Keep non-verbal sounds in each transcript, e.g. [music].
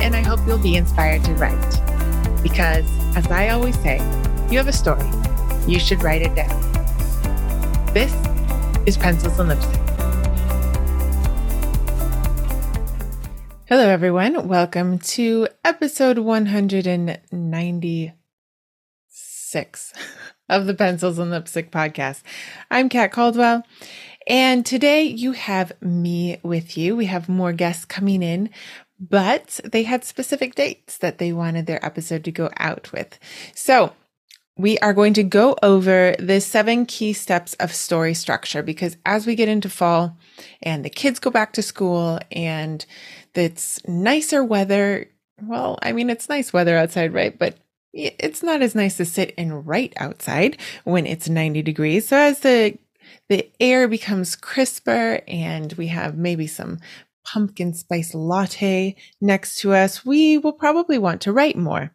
and I hope you'll be inspired to write. Because, as I always say, you have a story. You should write it down. This is Pencils and Lipstick. Hello, everyone. Welcome to episode 196 [laughs] of the Pencils and Lipstick podcast. I'm Kat Caldwell. And today you have me with you. We have more guests coming in, but they had specific dates that they wanted their episode to go out with. So we are going to go over the seven key steps of story structure because as we get into fall and the kids go back to school and it's nicer weather, well, I mean, it's nice weather outside, right? But it's not as nice to sit and write outside when it's 90 degrees. So as the the air becomes crisper and we have maybe some pumpkin spice latte next to us, we will probably want to write more.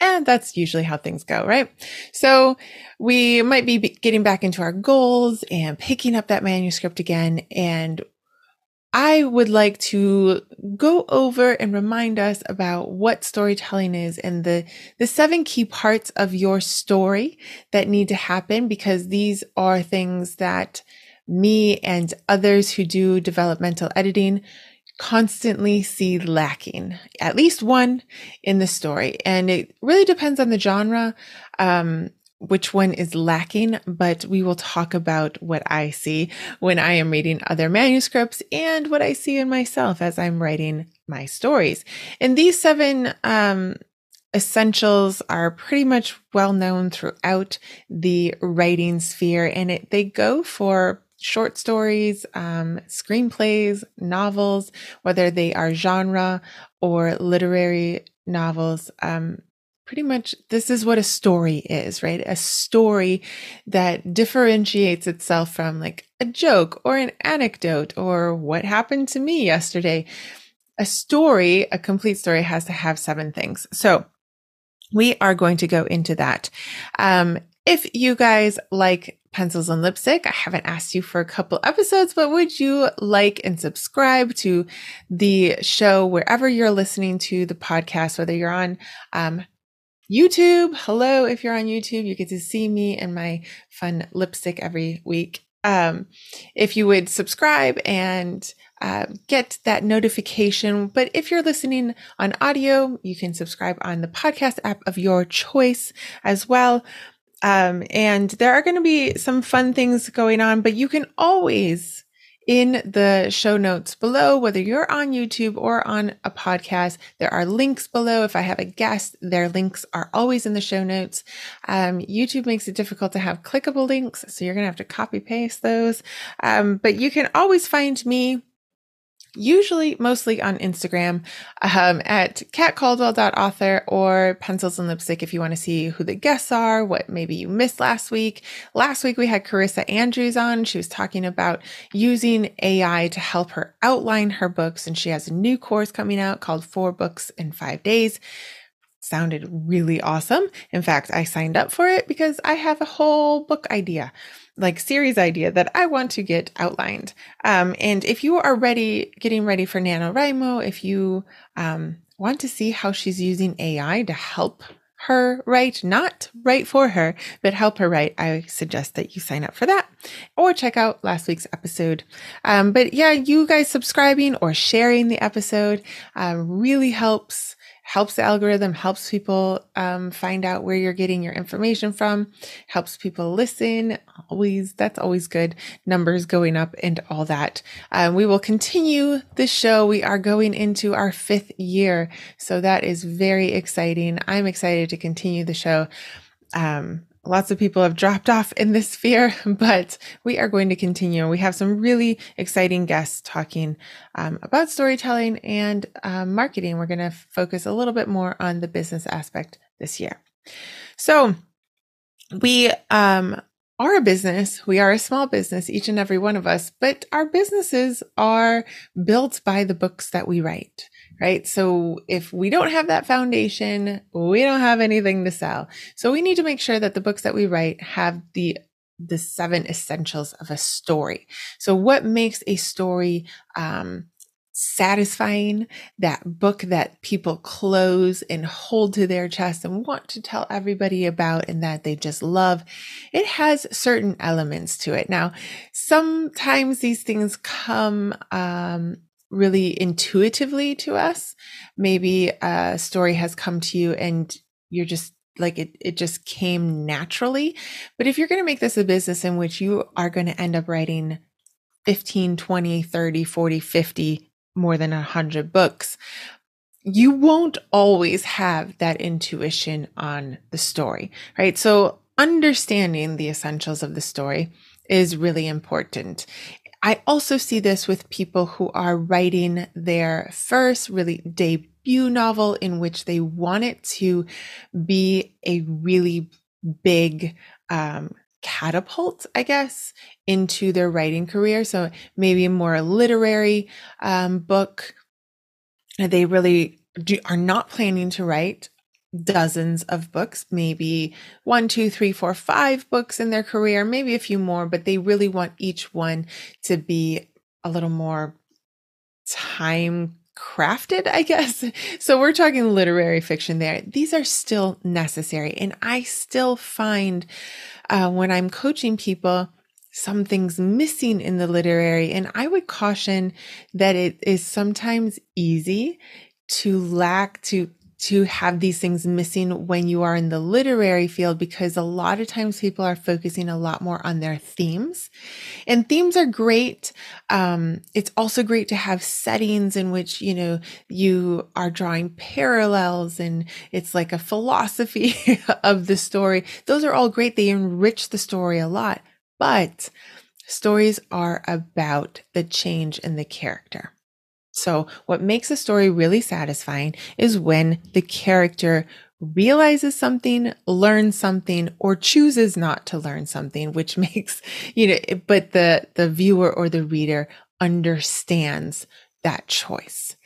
And that's usually how things go, right? So we might be getting back into our goals and picking up that manuscript again. And I would like to go over and remind us about what storytelling is and the, the seven key parts of your story that need to happen because these are things that me and others who do developmental editing constantly see lacking at least one in the story. And it really depends on the genre, um, which one is lacking, but we will talk about what I see when I am reading other manuscripts and what I see in myself as I'm writing my stories. And these seven, um, essentials are pretty much well known throughout the writing sphere and it, they go for short stories, um, screenplays, novels, whether they are genre or literary novels. Um, pretty much this is what a story is, right? A story that differentiates itself from like a joke or an anecdote or what happened to me yesterday. A story, a complete story has to have seven things. So we are going to go into that. Um, if you guys like pencils and lipstick. I haven't asked you for a couple episodes, but would you like and subscribe to the show wherever you're listening to the podcast, whether you're on um, YouTube? Hello, if you're on YouTube, you get to see me and my fun lipstick every week. Um, if you would subscribe and uh, get that notification. But if you're listening on audio, you can subscribe on the podcast app of your choice as well. Um, and there are going to be some fun things going on, but you can always in the show notes below, whether you're on YouTube or on a podcast, there are links below. If I have a guest, their links are always in the show notes. Um, YouTube makes it difficult to have clickable links, so you're going to have to copy paste those. Um, but you can always find me usually mostly on Instagram um, at katcaldwell.author or pencils and lipstick if you want to see who the guests are, what maybe you missed last week. Last week we had Carissa Andrews on. She was talking about using AI to help her outline her books, and she has a new course coming out called Four Books in Five Days sounded really awesome. In fact, I signed up for it because I have a whole book idea like series idea that I want to get outlined. Um, and if you are ready, getting ready for NaNoWriMo, if you um, want to see how she's using AI to help her write, not write for her, but help her write, I suggest that you sign up for that or check out last week's episode. Um, but yeah, you guys subscribing or sharing the episode uh, really helps helps the algorithm, helps people um, find out where you're getting your information from, helps people listen. Always, that's always good. Numbers going up and all that. Um, we will continue the show. We are going into our fifth year. So that is very exciting. I'm excited to continue the show. Um, lots of people have dropped off in this sphere, [laughs] but we are going to continue. We have some really exciting guests talking um, about storytelling and um, marketing. We're going to focus a little bit more on the business aspect this year. So we um, are a business. We are a small business, each and every one of us, but our businesses are built by the books that we write right? So if we don't have that foundation, we don't have anything to sell. So we need to make sure that the books that we write have the the seven essentials of a story. So what makes a story um, satisfying, that book that people close and hold to their chest and want to tell everybody about and that they just love. It has certain elements to it. Now, sometimes these things come um, really intuitively to us. Maybe a story has come to you and you're just like it, it just came naturally. But if you're going to make this a business in which you are going to end up writing 15, 20, 30, 40, 50, more than 100 books, you won't always have that intuition on the story, right? So understanding the essentials of the story is really important. I also see this with people who are writing their first really debut novel in which they want it to be a really big um, catapult, I guess, into their writing career. So maybe a more literary um, book. They really do, are not planning to write dozens of books, maybe one, two, three, four, five books in their career, maybe a few more, but they really want each one to be a little more time crafted, I guess. [laughs] So we're talking literary fiction there. These are still necessary. And I still find uh, when I'm coaching people, some things missing in the literary. And I would caution that it is sometimes easy to lack, to to have these things missing when you are in the literary field because a lot of times people are focusing a lot more on their themes. And themes are great. Um, it's also great to have settings in which, you know, you are drawing parallels and it's like a philosophy [laughs] of the story. Those are all great. They enrich the story a lot. But stories are about the change in the character. So, what makes a story really satisfying is when the character realizes something, learns something, or chooses not to learn something, [laughs] which makes, you know, but the, the viewer or the reader understands that choice.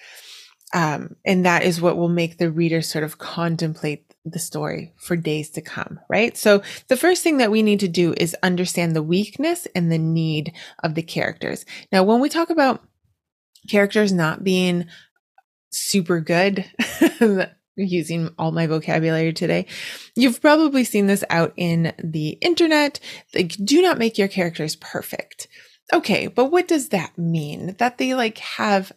Um, and that is what will make the reader sort of contemplate the story for days to come, right? So the first thing that we need to do is understand the weakness and the need of the characters. Now, when we talk about characters not being super good, [laughs] using all my vocabulary today. You've probably seen this out in the internet. Like, do not make your characters perfect. Okay, but what does that mean? That they like have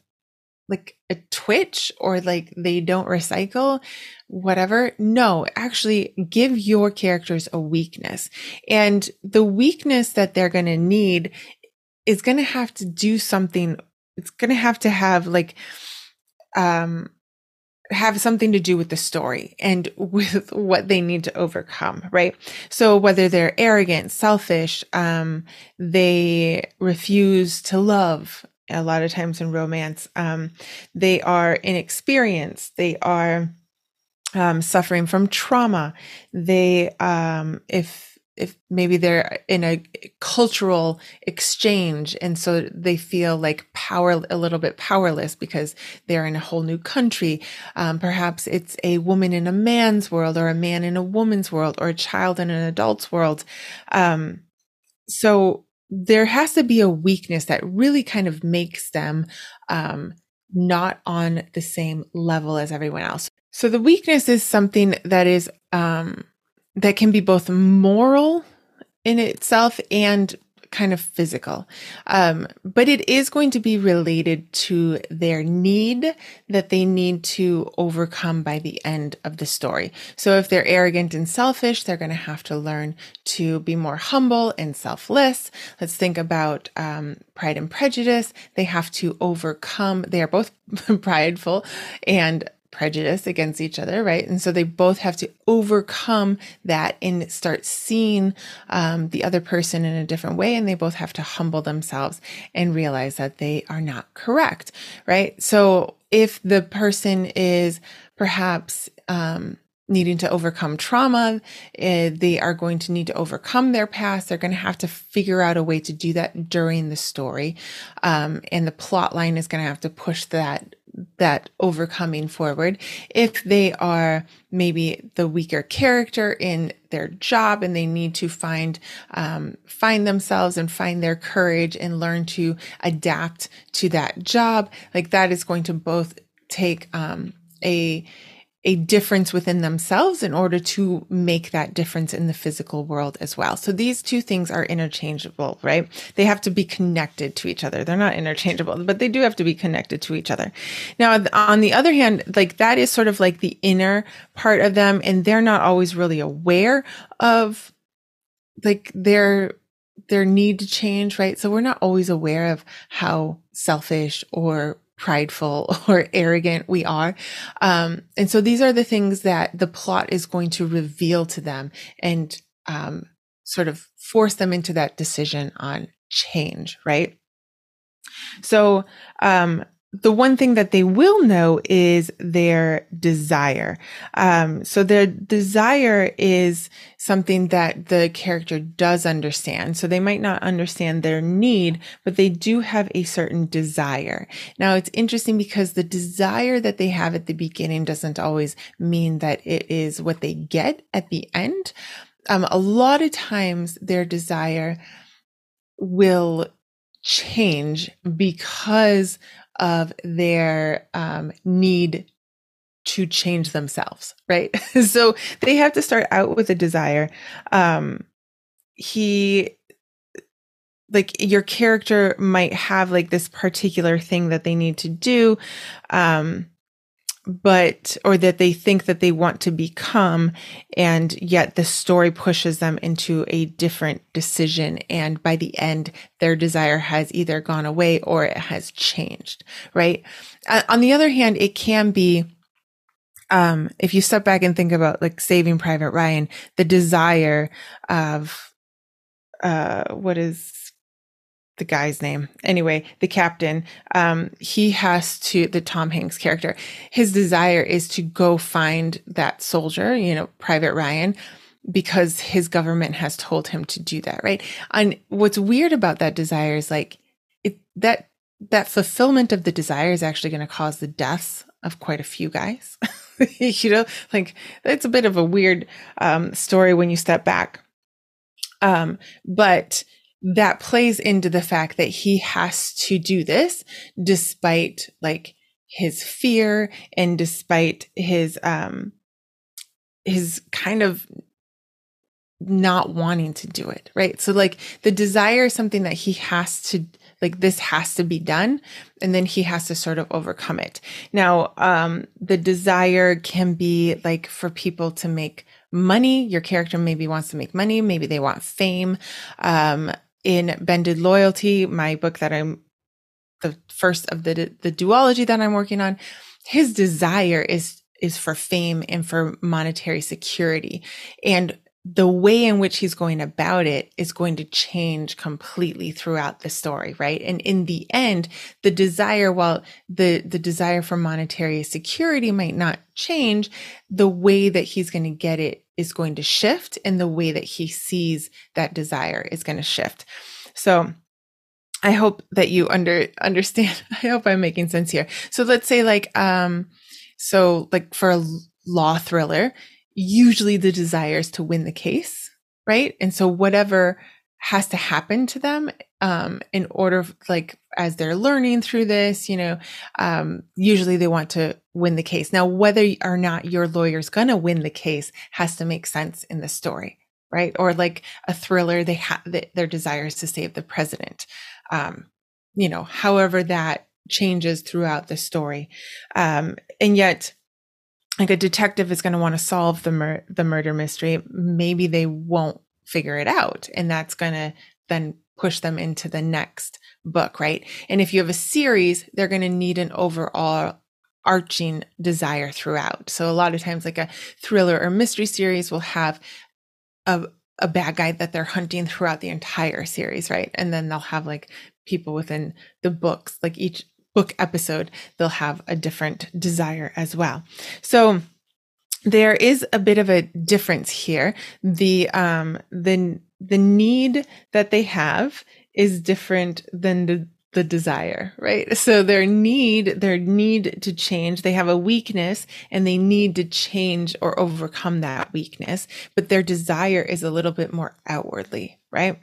like a twitch or like they don't recycle, whatever. No, actually give your characters a weakness. And the weakness that they're going to need is going to have to do something it's going to have to have like um have something to do with the story and [laughs] with what they need to overcome, right? So whether they're arrogant, selfish, um, they refuse to love a lot of times in romance, um, they are inexperienced, they are um, suffering from trauma, they, um, if if maybe they're in a cultural exchange and so they feel like power a little bit powerless because they're in a whole new country. Um, perhaps it's a woman in a man's world or a man in a woman's world or a child in an adult's world. Um, so there has to be a weakness that really kind of makes them um, not on the same level as everyone else. So the weakness is something that is um, that can be both moral in itself and kind of physical. Um, but it is going to be related to their need that they need to overcome by the end of the story. So if they're arrogant and selfish, they're going to have to learn to be more humble and selfless. Let's think about um, pride and prejudice. They have to overcome, they are both [laughs] prideful and prejudice against each other, right? And so they both have to overcome that and start seeing um, the other person in a different way. And they both have to humble themselves and realize that they are not correct, right? So if the person is perhaps, um, needing to overcome trauma. Uh, they are going to need to overcome their past. They're going to have to figure out a way to do that during the story. Um, and the plot line is going to have to push that that overcoming forward. If they are maybe the weaker character in their job and they need to find, um, find themselves and find their courage and learn to adapt to that job, like that is going to both take, um, a, a difference within themselves in order to make that difference in the physical world as well. So these two things are interchangeable, right? They have to be connected to each other. They're not interchangeable, but they do have to be connected to each other. Now, on the other hand, like that is sort of like the inner part of them and they're not always really aware of like their their need to change, right? So we're not always aware of how selfish or prideful [laughs] or arrogant we are. Um, and so these are the things that the plot is going to reveal to them and um, sort of force them into that decision on change, right? So um, the one thing that they will know is their desire. Um, so their desire is something that the character does understand. So they might not understand their need, but they do have a certain desire. Now it's interesting because the desire that they have at the beginning doesn't always mean that it is what they get at the end. Um, a lot of times their desire will change because of their um, need to change themselves, right? [laughs] so they have to start out with a desire. Um, he, like your character might have like this particular thing that they need to do. Um, but or that they think that they want to become and yet the story pushes them into a different decision and by the end their desire has either gone away or it has changed right? Uh, on the other hand it can be um if you step back and think about like saving private ryan the desire of uh what is the guy's name. Anyway, the captain, um, he has to, the Tom Hanks character, his desire is to go find that soldier, you know, Private Ryan, because his government has told him to do that, right? And what's weird about that desire is like, it, that, that fulfillment of the desire is actually going to cause the deaths of quite a few guys. [laughs] you know, like it's a bit of a weird, um, story when you step back. Um, but, that plays into the fact that he has to do this despite like his fear and despite his um his kind of not wanting to do it right? So like the desire is something that he has to like this has to be done and then he has to sort of overcome it. Now um the desire can be like for people to make money. Your character maybe wants to make money. Maybe they want fame. Um in Bended Loyalty, my book that I'm the first of the the duology that I'm working on, his desire is is for fame and for monetary security. And the way in which he's going about it is going to change completely throughout the story, right? And in the end, the desire, while the, the desire for monetary security might not change, the way that he's going to get it is going to shift and the way that he sees that desire is going to shift. So I hope that you under understand. [laughs] I hope I'm making sense here. So let's say like, um, so like for a law thriller, usually the desire is to win the case, right? And so whatever has to happen to them um, in order like as they're learning through this you know um, usually they want to win the case. Now whether or not your lawyer's gonna win the case has to make sense in the story right? Or like a thriller they have their desire is to save the president um, you know however that changes throughout the story. Um, and yet like a detective is going to want to solve the mur- the murder mystery maybe they won't figure it out and that's going to then push them into the next book right and if you have a series they're going to need an overall arching desire throughout. So a lot of times like a thriller or mystery series will have a a bad guy that they're hunting throughout the entire series, right? And then they'll have like people within the books, like each book episode, they'll have a different desire as well. So there is a bit of a difference here. The um the the need that they have is different than the the desire, right? So their need, their need to change, they have a weakness and they need to change or overcome that weakness, but their desire is a little bit more outwardly, right?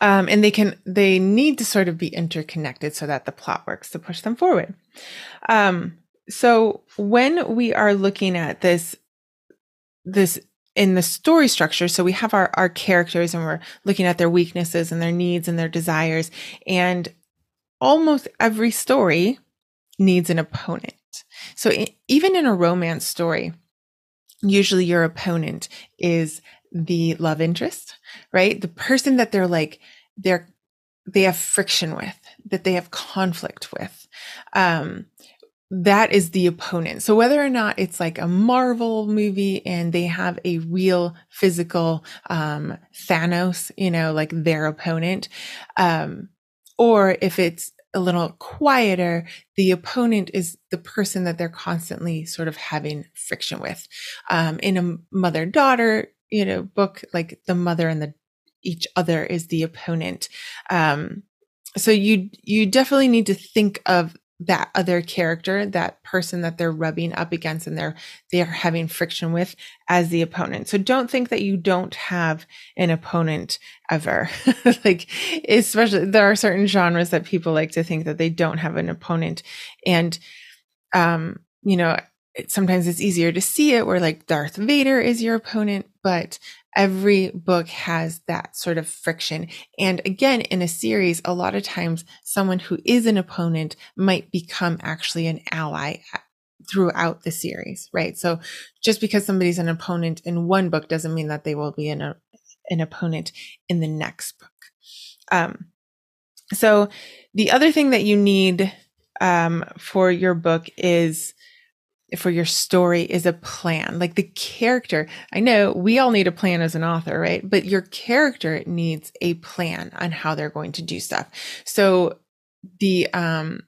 Um, and they can, they need to sort of be interconnected so that the plot works to push them forward. Um, so when we are looking at this, this in the story structure, so we have our, our characters and we're looking at their weaknesses and their needs and their desires. And almost every story needs an opponent. So even in a romance story, usually your opponent is the love interest, right? The person that they're like, they're, they have friction with, that they have conflict with. Um, that is the opponent. So whether or not it's like a Marvel movie and they have a real physical um, Thanos, you know, like their opponent, um, or if it's a little quieter, the opponent is the person that they're constantly sort of having friction with. Um, in a mother daughter, you know, book, like the mother and the each other is the opponent. Um, so you you definitely need to think of that other character, that person that they're rubbing up against and they're they're having friction with as the opponent. So don't think that you don't have an opponent ever. [laughs] like especially there are certain genres that people like to think that they don't have an opponent and um you know sometimes it's easier to see it where like Darth Vader is your opponent, but every book has that sort of friction. And again, in a series, a lot of times someone who is an opponent might become actually an ally throughout the series, right? So just because somebody's an opponent in one book doesn't mean that they will be an, an opponent in the next book. Um, so the other thing that you need um, for your book is for your story is a plan. Like the character, I know we all need a plan as an author, right? But your character needs a plan on how they're going to do stuff. So the um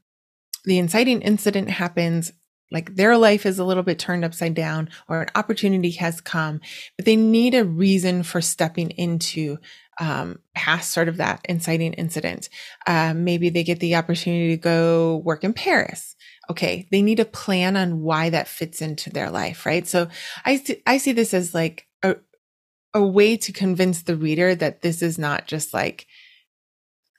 the inciting incident happens like their life is a little bit turned upside down or an opportunity has come, but they need a reason for stepping into um, past sort of that inciting incident. Um, maybe they get the opportunity to go work in Paris okay, they need a plan on why that fits into their life, right? So I, I see this as like a, a way to convince the reader that this is not just like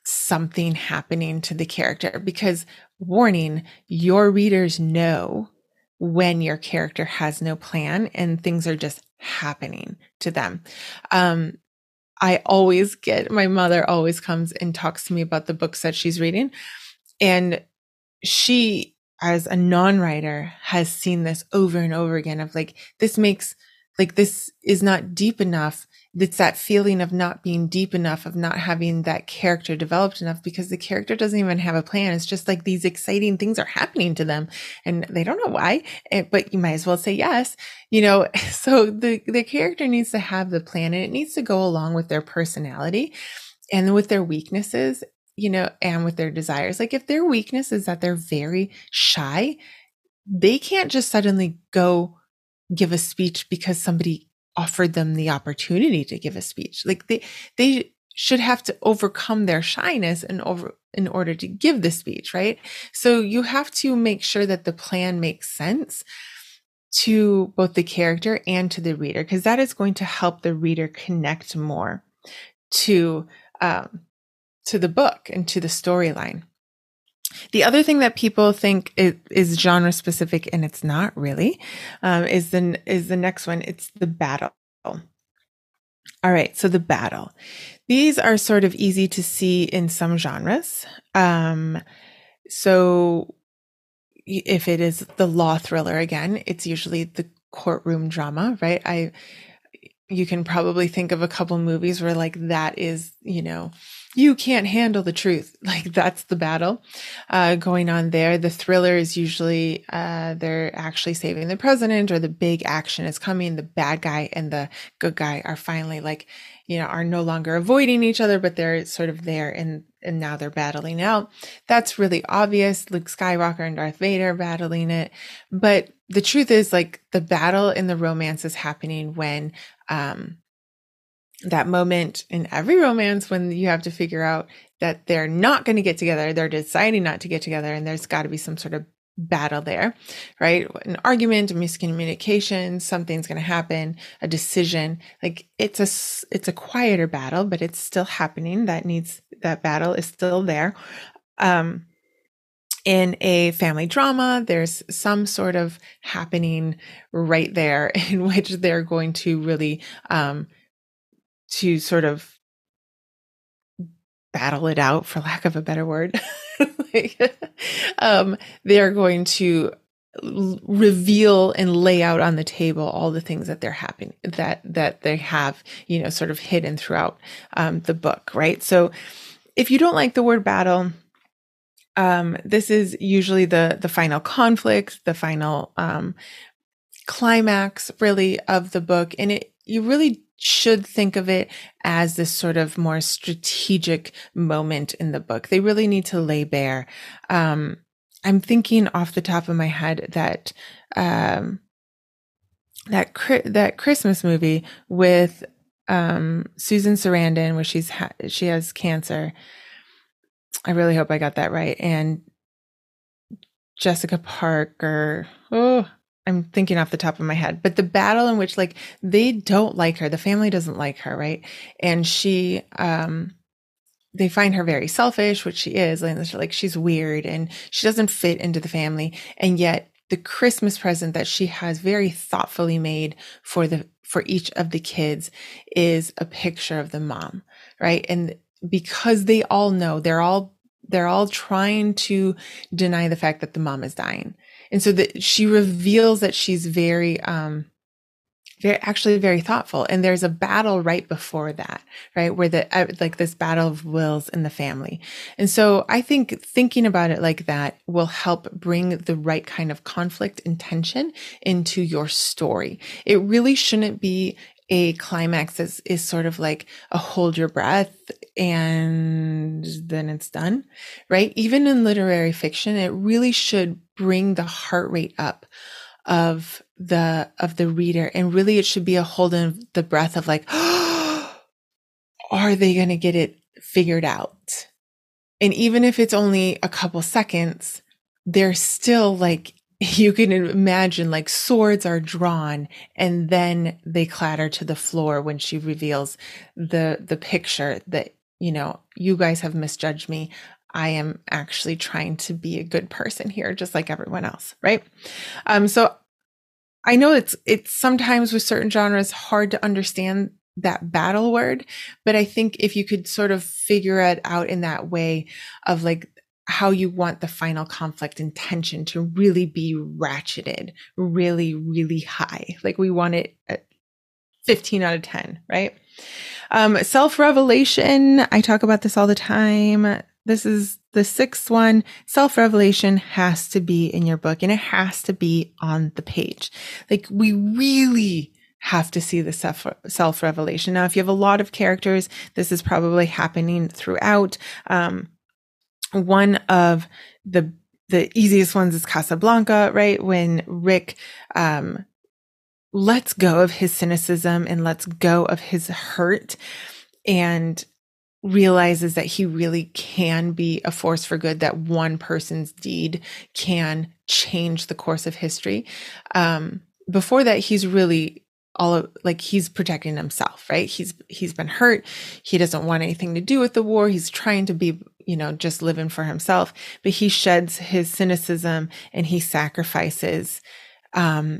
something happening to the character because warning, your readers know when your character has no plan and things are just happening to them. Um, I always get my mother always comes and talks to me about the books that she's reading. And she as a non-writer has seen this over and over again of like this makes like this is not deep enough. It's that feeling of not being deep enough of not having that character developed enough because the character doesn't even have a plan. It's just like these exciting things are happening to them and they don't know why eh, but you might as well say yes you know? [laughs] So the the character needs to have the plan and it needs to go along with their personality and with their weaknesses you know, and with their desires. Like if their weakness is that they're very shy, they can't just suddenly go give a speech because somebody offered them the opportunity to give a speech. Like they they should have to overcome their shyness in over in order to give the speech, right? So you have to make sure that the plan makes sense to both the character and to the reader because that is going to help the reader connect more to um, to the book and to the storyline. The other thing that people think is, is genre specific, and it's not really, um, is the is the next one. It's the battle. All right, so the battle. These are sort of easy to see in some genres. Um, so if it is the law thriller again, it's usually the courtroom drama, right? I you can probably think of a couple movies where like that is, you know, you can't handle the truth. [laughs] Like that's the battle uh, going on there. The thriller is usually uh, they're actually saving the president or the big action is coming. The bad guy and the good guy are finally like, you know, are no longer avoiding each other, but they're sort of there and and now they're battling out. That's really obvious. Luke Skywalker and Darth Vader battling it. But the truth is like the battle in the romance is happening when um that moment in every romance when you have to figure out that they're not going to get together, they're deciding not to get together, and there's got to be some sort of battle there, right? An argument, a miscommunication, something's going to happen, a decision. Like it's a it's a quieter battle, but it's still happening. That needs that battle is still there. Um in a family drama, there's some sort of happening right there [laughs] in which they're going to really um to sort of battle it out for lack of a better word. [laughs] Like, [laughs] um, they are going to reveal and lay out on the table all the things that they're happening that that they have you know sort of hidden throughout um, the book right? So if you don't like the word battle um, this is usually the the final conflict the final um, climax really of the book and it you really should think of it as this sort of more strategic moment in the book. They really need to lay bare. Um, I'm thinking off the top of my head that um, that that Christmas movie with um, Susan Sarandon, where she's ha- she has cancer. I really hope I got that right. And Jessica Parker. Oh, I'm thinking off the top of my head, but the battle in which like they don't like her, the family doesn't like her, right? And she, um, they find her very selfish, which she is, like she's weird and she doesn't fit into the family. And yet the Christmas present that she has very thoughtfully made for the, for each of the kids is a picture of the mom, right? And because they all know they're all, they're all trying to deny the fact that the mom is dying and so that she reveals that she's very um very actually very thoughtful. And there's a battle right before that right? Where the uh, like this battle of wills in the family. And so i think thinking about it like that will help bring the right kind of conflict and tension into your story. It really shouldn't be a climax is, is sort of like a hold your breath and then it's done, right? Even in literary fiction, it really should bring the heart rate up of the, of the reader. And really it should be a hold in the breath of like, [gasps] are they going to get it figured out? And even if it's only a couple seconds, they're still like [laughs] you can imagine like swords are drawn and then they clatter to the floor when she reveals the the picture that you know you guys have misjudged me. I am actually trying to be a good person here just like everyone else right? Um so i know it's it's sometimes with certain genres hard to understand that battle word but i think if you could sort of figure it out in that way of like how you want the final conflict and tension to really be ratcheted really, really high. Like we want it at 15 out of 10, right? Um, self revelation. I talk about this all the time. This is the sixth one. Self revelation has to be in your book and it has to be on the page. Like we really have to see the self self revelation. Now, if you have a lot of characters, this is probably happening throughout. Um, one of the the easiest ones is Casablanca, right? When Rick um, lets go of his cynicism and lets go of his hurt and realizes that he really can be a force for good, that one person's deed can change the course of history. Um, before that, he's really all of, like he's protecting himself, right? He's he's been hurt. He doesn't want anything to do with the war. He's trying to be you know, just living for himself, but he sheds his cynicism and he sacrifices, um,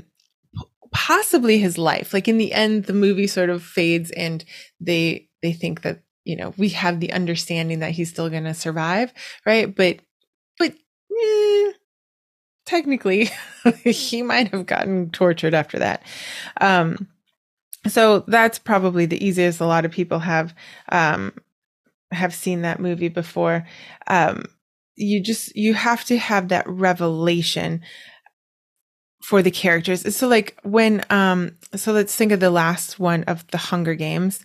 possibly his life. Like in the end, the movie sort of fades and they, they think that, you know, we have the understanding that he's still going to survive. Right. But, but, eh, technically [laughs] he might have gotten tortured after that. Um, so that's probably the easiest. A lot of people have, um, have seen that movie before, um, you just you have to have that revelation for the characters. So like when um so let's think of the last one of the Hunger Games,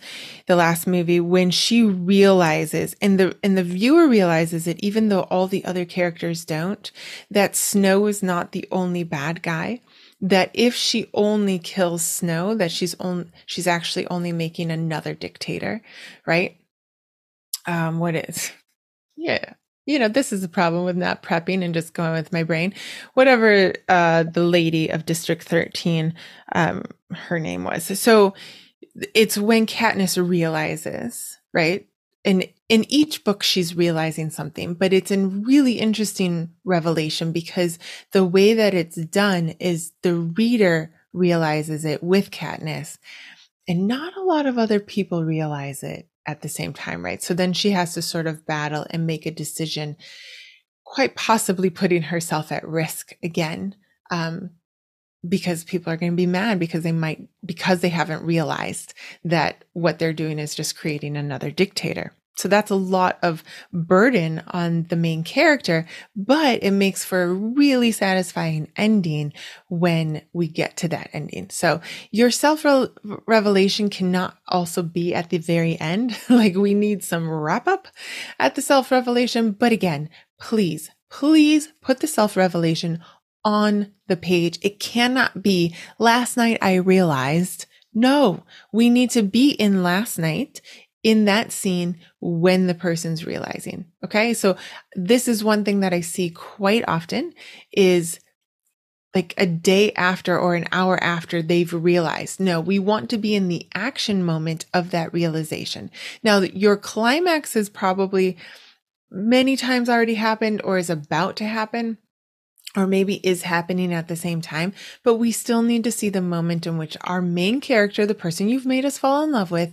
the last movie when she realizes and the and the viewer realizes it even though all the other characters don't that Snow is not the only bad guy that if she only kills Snow that she's only she's actually only making another dictator, right? Um what is [laughs] yeah you know, this is the problem with not prepping and just going with my brain. Whatever uh, the lady of District 13, um, her name was. So it's when Katniss realizes, right? And in each book, she's realizing something, but it's a really interesting revelation because the way that it's done is the reader realizes it with Katniss, and not a lot of other people realize it at the same time, right? So then she has to sort of battle and make a decision, quite possibly putting herself at risk again. Um, because people are going to be mad because they might, because they haven't realized that what they're doing is just creating another dictator. So that's a lot of burden on the main character, but it makes for a really satisfying ending when we get to that ending. So your self revelation cannot also be at the very end. [laughs] like we need some wrap up at the self revelation. But again, please, please put the self revelation on the page. It cannot be last night I realized no, we need to be in last night in that scene when the person's realizing. Okay. So this is one thing that I see quite often is like a day after or an hour after they've realized. No, we want to be in the action moment of that realization. Now, your climax has probably many times already happened or is about to happen or maybe is happening at the same time, but we still need to see the moment in which our main character, the person you've made us fall in love with,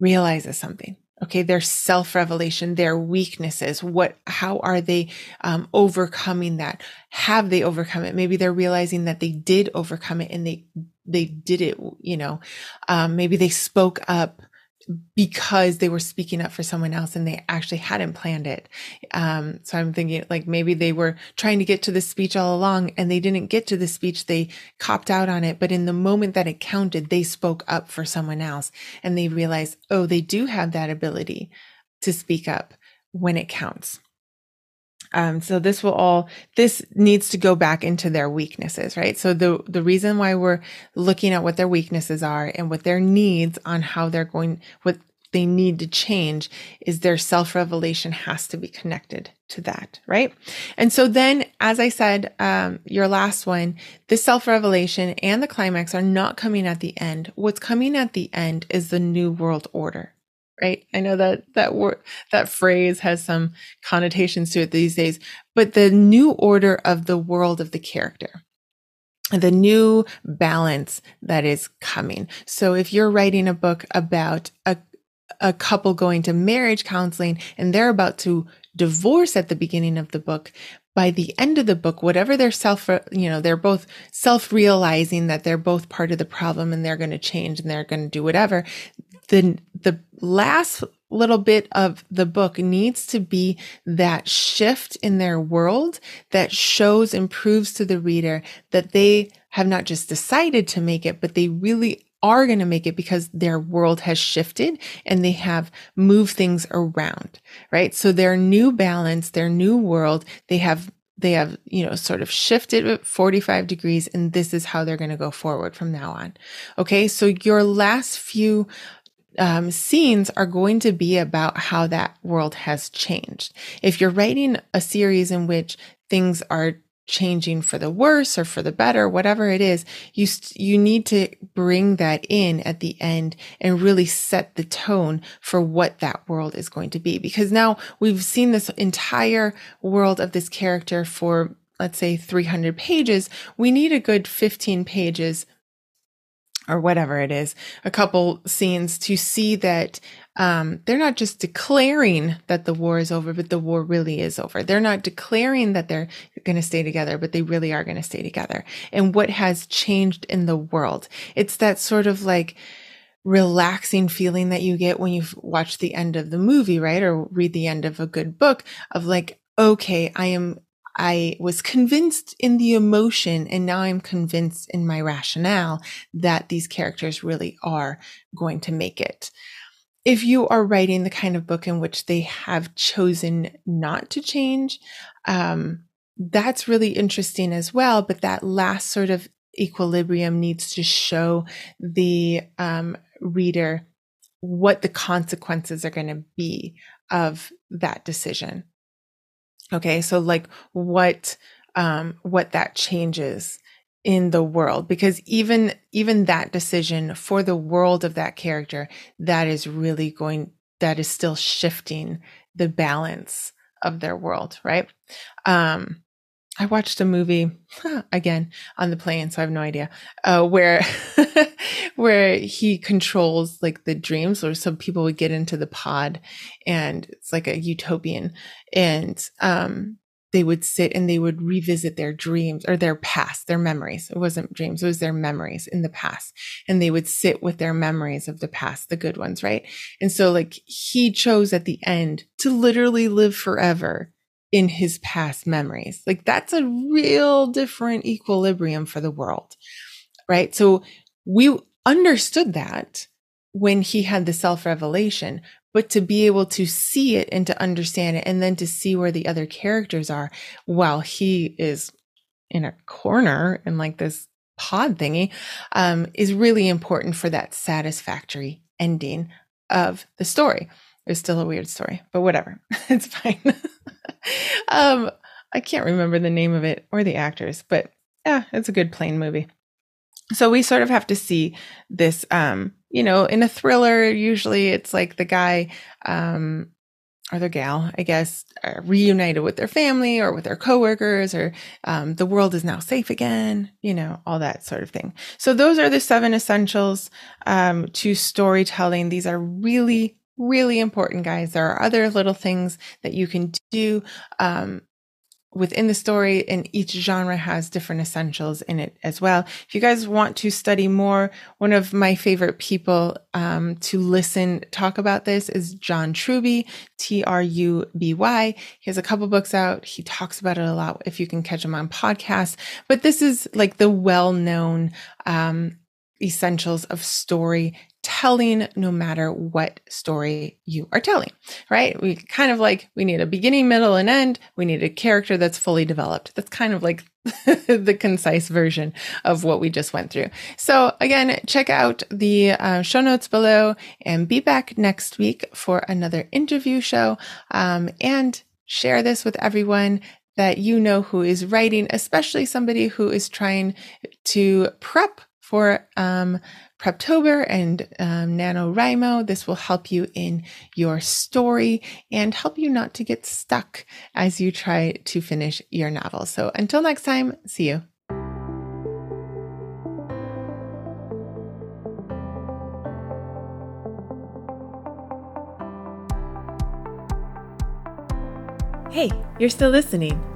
realizes something. Okay their self revelation their weaknesses what how are they um, overcoming that? Have they overcome it? Maybe they're realizing that they did overcome it and they they did it you know? Um, maybe they spoke up because they were speaking up for someone else and they actually hadn't planned it. Um, so I'm thinking like maybe they were trying to get to the speech all along and they didn't get to the speech. They copped out on it. But in the moment that it counted, they spoke up for someone else and they realized, oh, they do have that ability to speak up when it counts. Um, so this will all, this needs to go back into their weaknesses, right? So the, the reason why we're looking at what their weaknesses are and what their needs on how they're going, what they need to change is their self revelation has to be connected to that, right? And so then, as I said, um, your last one, the self revelation and the climax are not coming at the end. What's coming at the end is the new world order right? I know that that word that phrase has some connotations to it these days, but the new order of the world of the character. The new balance that is coming. So if you're writing a book about a a couple going to marriage counseling and they're about to divorce at the beginning of the book, by the end of the book, whatever they're self, you know, they're both self realizing that they're both part of the problem and they're going to change and they're going to do whatever the the last little bit of the book needs to be that shift in their world that shows and proves to the reader that they have not just decided to make it, but they really are going to make it because their world has shifted and they have moved things around, right? So their new balance, their new world, they have they have, you know, sort of shifted 45 degrees and this is how they're going to go forward from now on. Okay. So your last few um, scenes are going to be about how that world has changed. If you're writing a series in which things are changing for the worse or for the better, whatever it is, you, you need to bring that in at the end and really set the tone for what that world is going to be. Because now we've seen this entire world of this character for, let's say 300 pages. We need a good 15 pages or whatever it is, a couple scenes to see that um, they're not just declaring that the war is over, but the war really is over. They're not declaring that they're going to stay together, but they really are going to stay together. And what has changed in the world? It's that sort of like relaxing feeling that you get when you watch the end of the movie, right? Or read the end of a good book of like, okay, I am, I was convinced in the emotion and now I'm convinced in my rationale that these characters really are going to make it. If you are writing the kind of book in which they have chosen not to change, um, that's really interesting as well. But that last sort of equilibrium needs to show the um, reader what the consequences are going to be of that decision. Okay, so like what um, what that changes in the world because even even that decision for the world of that character that is really going that is still shifting the balance of their world right? Um I watched a movie again on the plane, so I have no idea uh, where [laughs] where he controls like the dreams, or some people would get into the pod, and it's like a utopian, and um, they would sit and they would revisit their dreams or their past, their memories. It wasn't dreams; it was their memories in the past, and they would sit with their memories of the past, the good ones, right? And so, like he chose at the end to literally live forever in his past memories. Like that's a real different equilibrium for the world. Right. So we understood that when he had the self revelation, but to be able to see it and to understand it and then to see where the other characters are while he is in a corner in like this pod thingy um, is really important for that satisfactory ending of the story. It's still a weird story, but whatever. [laughs] it's fine. [laughs] [laughs] um, I can't remember the name of it or the actors, but yeah, it's a good plane movie. So we sort of have to see this, um, you know, in a thriller, usually it's like the guy, um, or the gal, I guess, reunited with their family or with their coworkers, or um, the world is now safe again, you know, all that sort of thing. So, those are the seven essentials um, to storytelling. These are really really important, guys. There are other little things that you can do um, within the story, and each genre has different essentials in it as well. If you guys want to study more, one of my favorite people um, to listen talk about this is John Truby, T R U B Y. He has a couple books out. He talks about it a lot if you can catch him on podcasts. But this is like the well known um, essentials of story telling no matter what story you are telling, right? We kind of like, we need a beginning, middle, and end. We need a character that's fully developed. That's kind of like [laughs] the concise version of what we just went through. So again, check out the uh, show notes below and be back next week for another interview show. Um, and share this with everyone that you know who is writing, especially somebody who is trying to prep for um, Preptober and um, NaNoWriMo. This will help you in your story and help you not to get stuck as you try to finish your novel. So until next time, see you. Hey, you're still listening.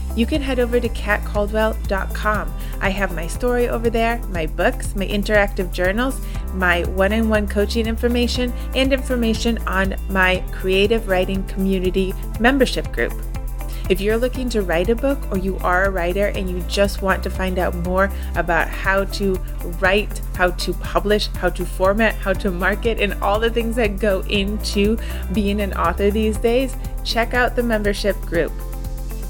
you can head over to katcaldwell.com. I have my story over there, my books, my interactive journals, my one on one coaching information, and information on my creative writing community membership group. If you're looking to write a book or you are a writer and you just want to find out more about how to write, how to publish, how to format, how to market, and all the things that go into being an author these days, check out the membership group.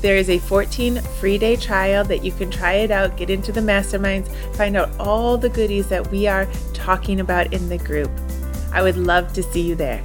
There is a 14 free day trial that you can try it out, get into the masterminds, find out all the goodies that we are talking about in the group. I would love to see you there.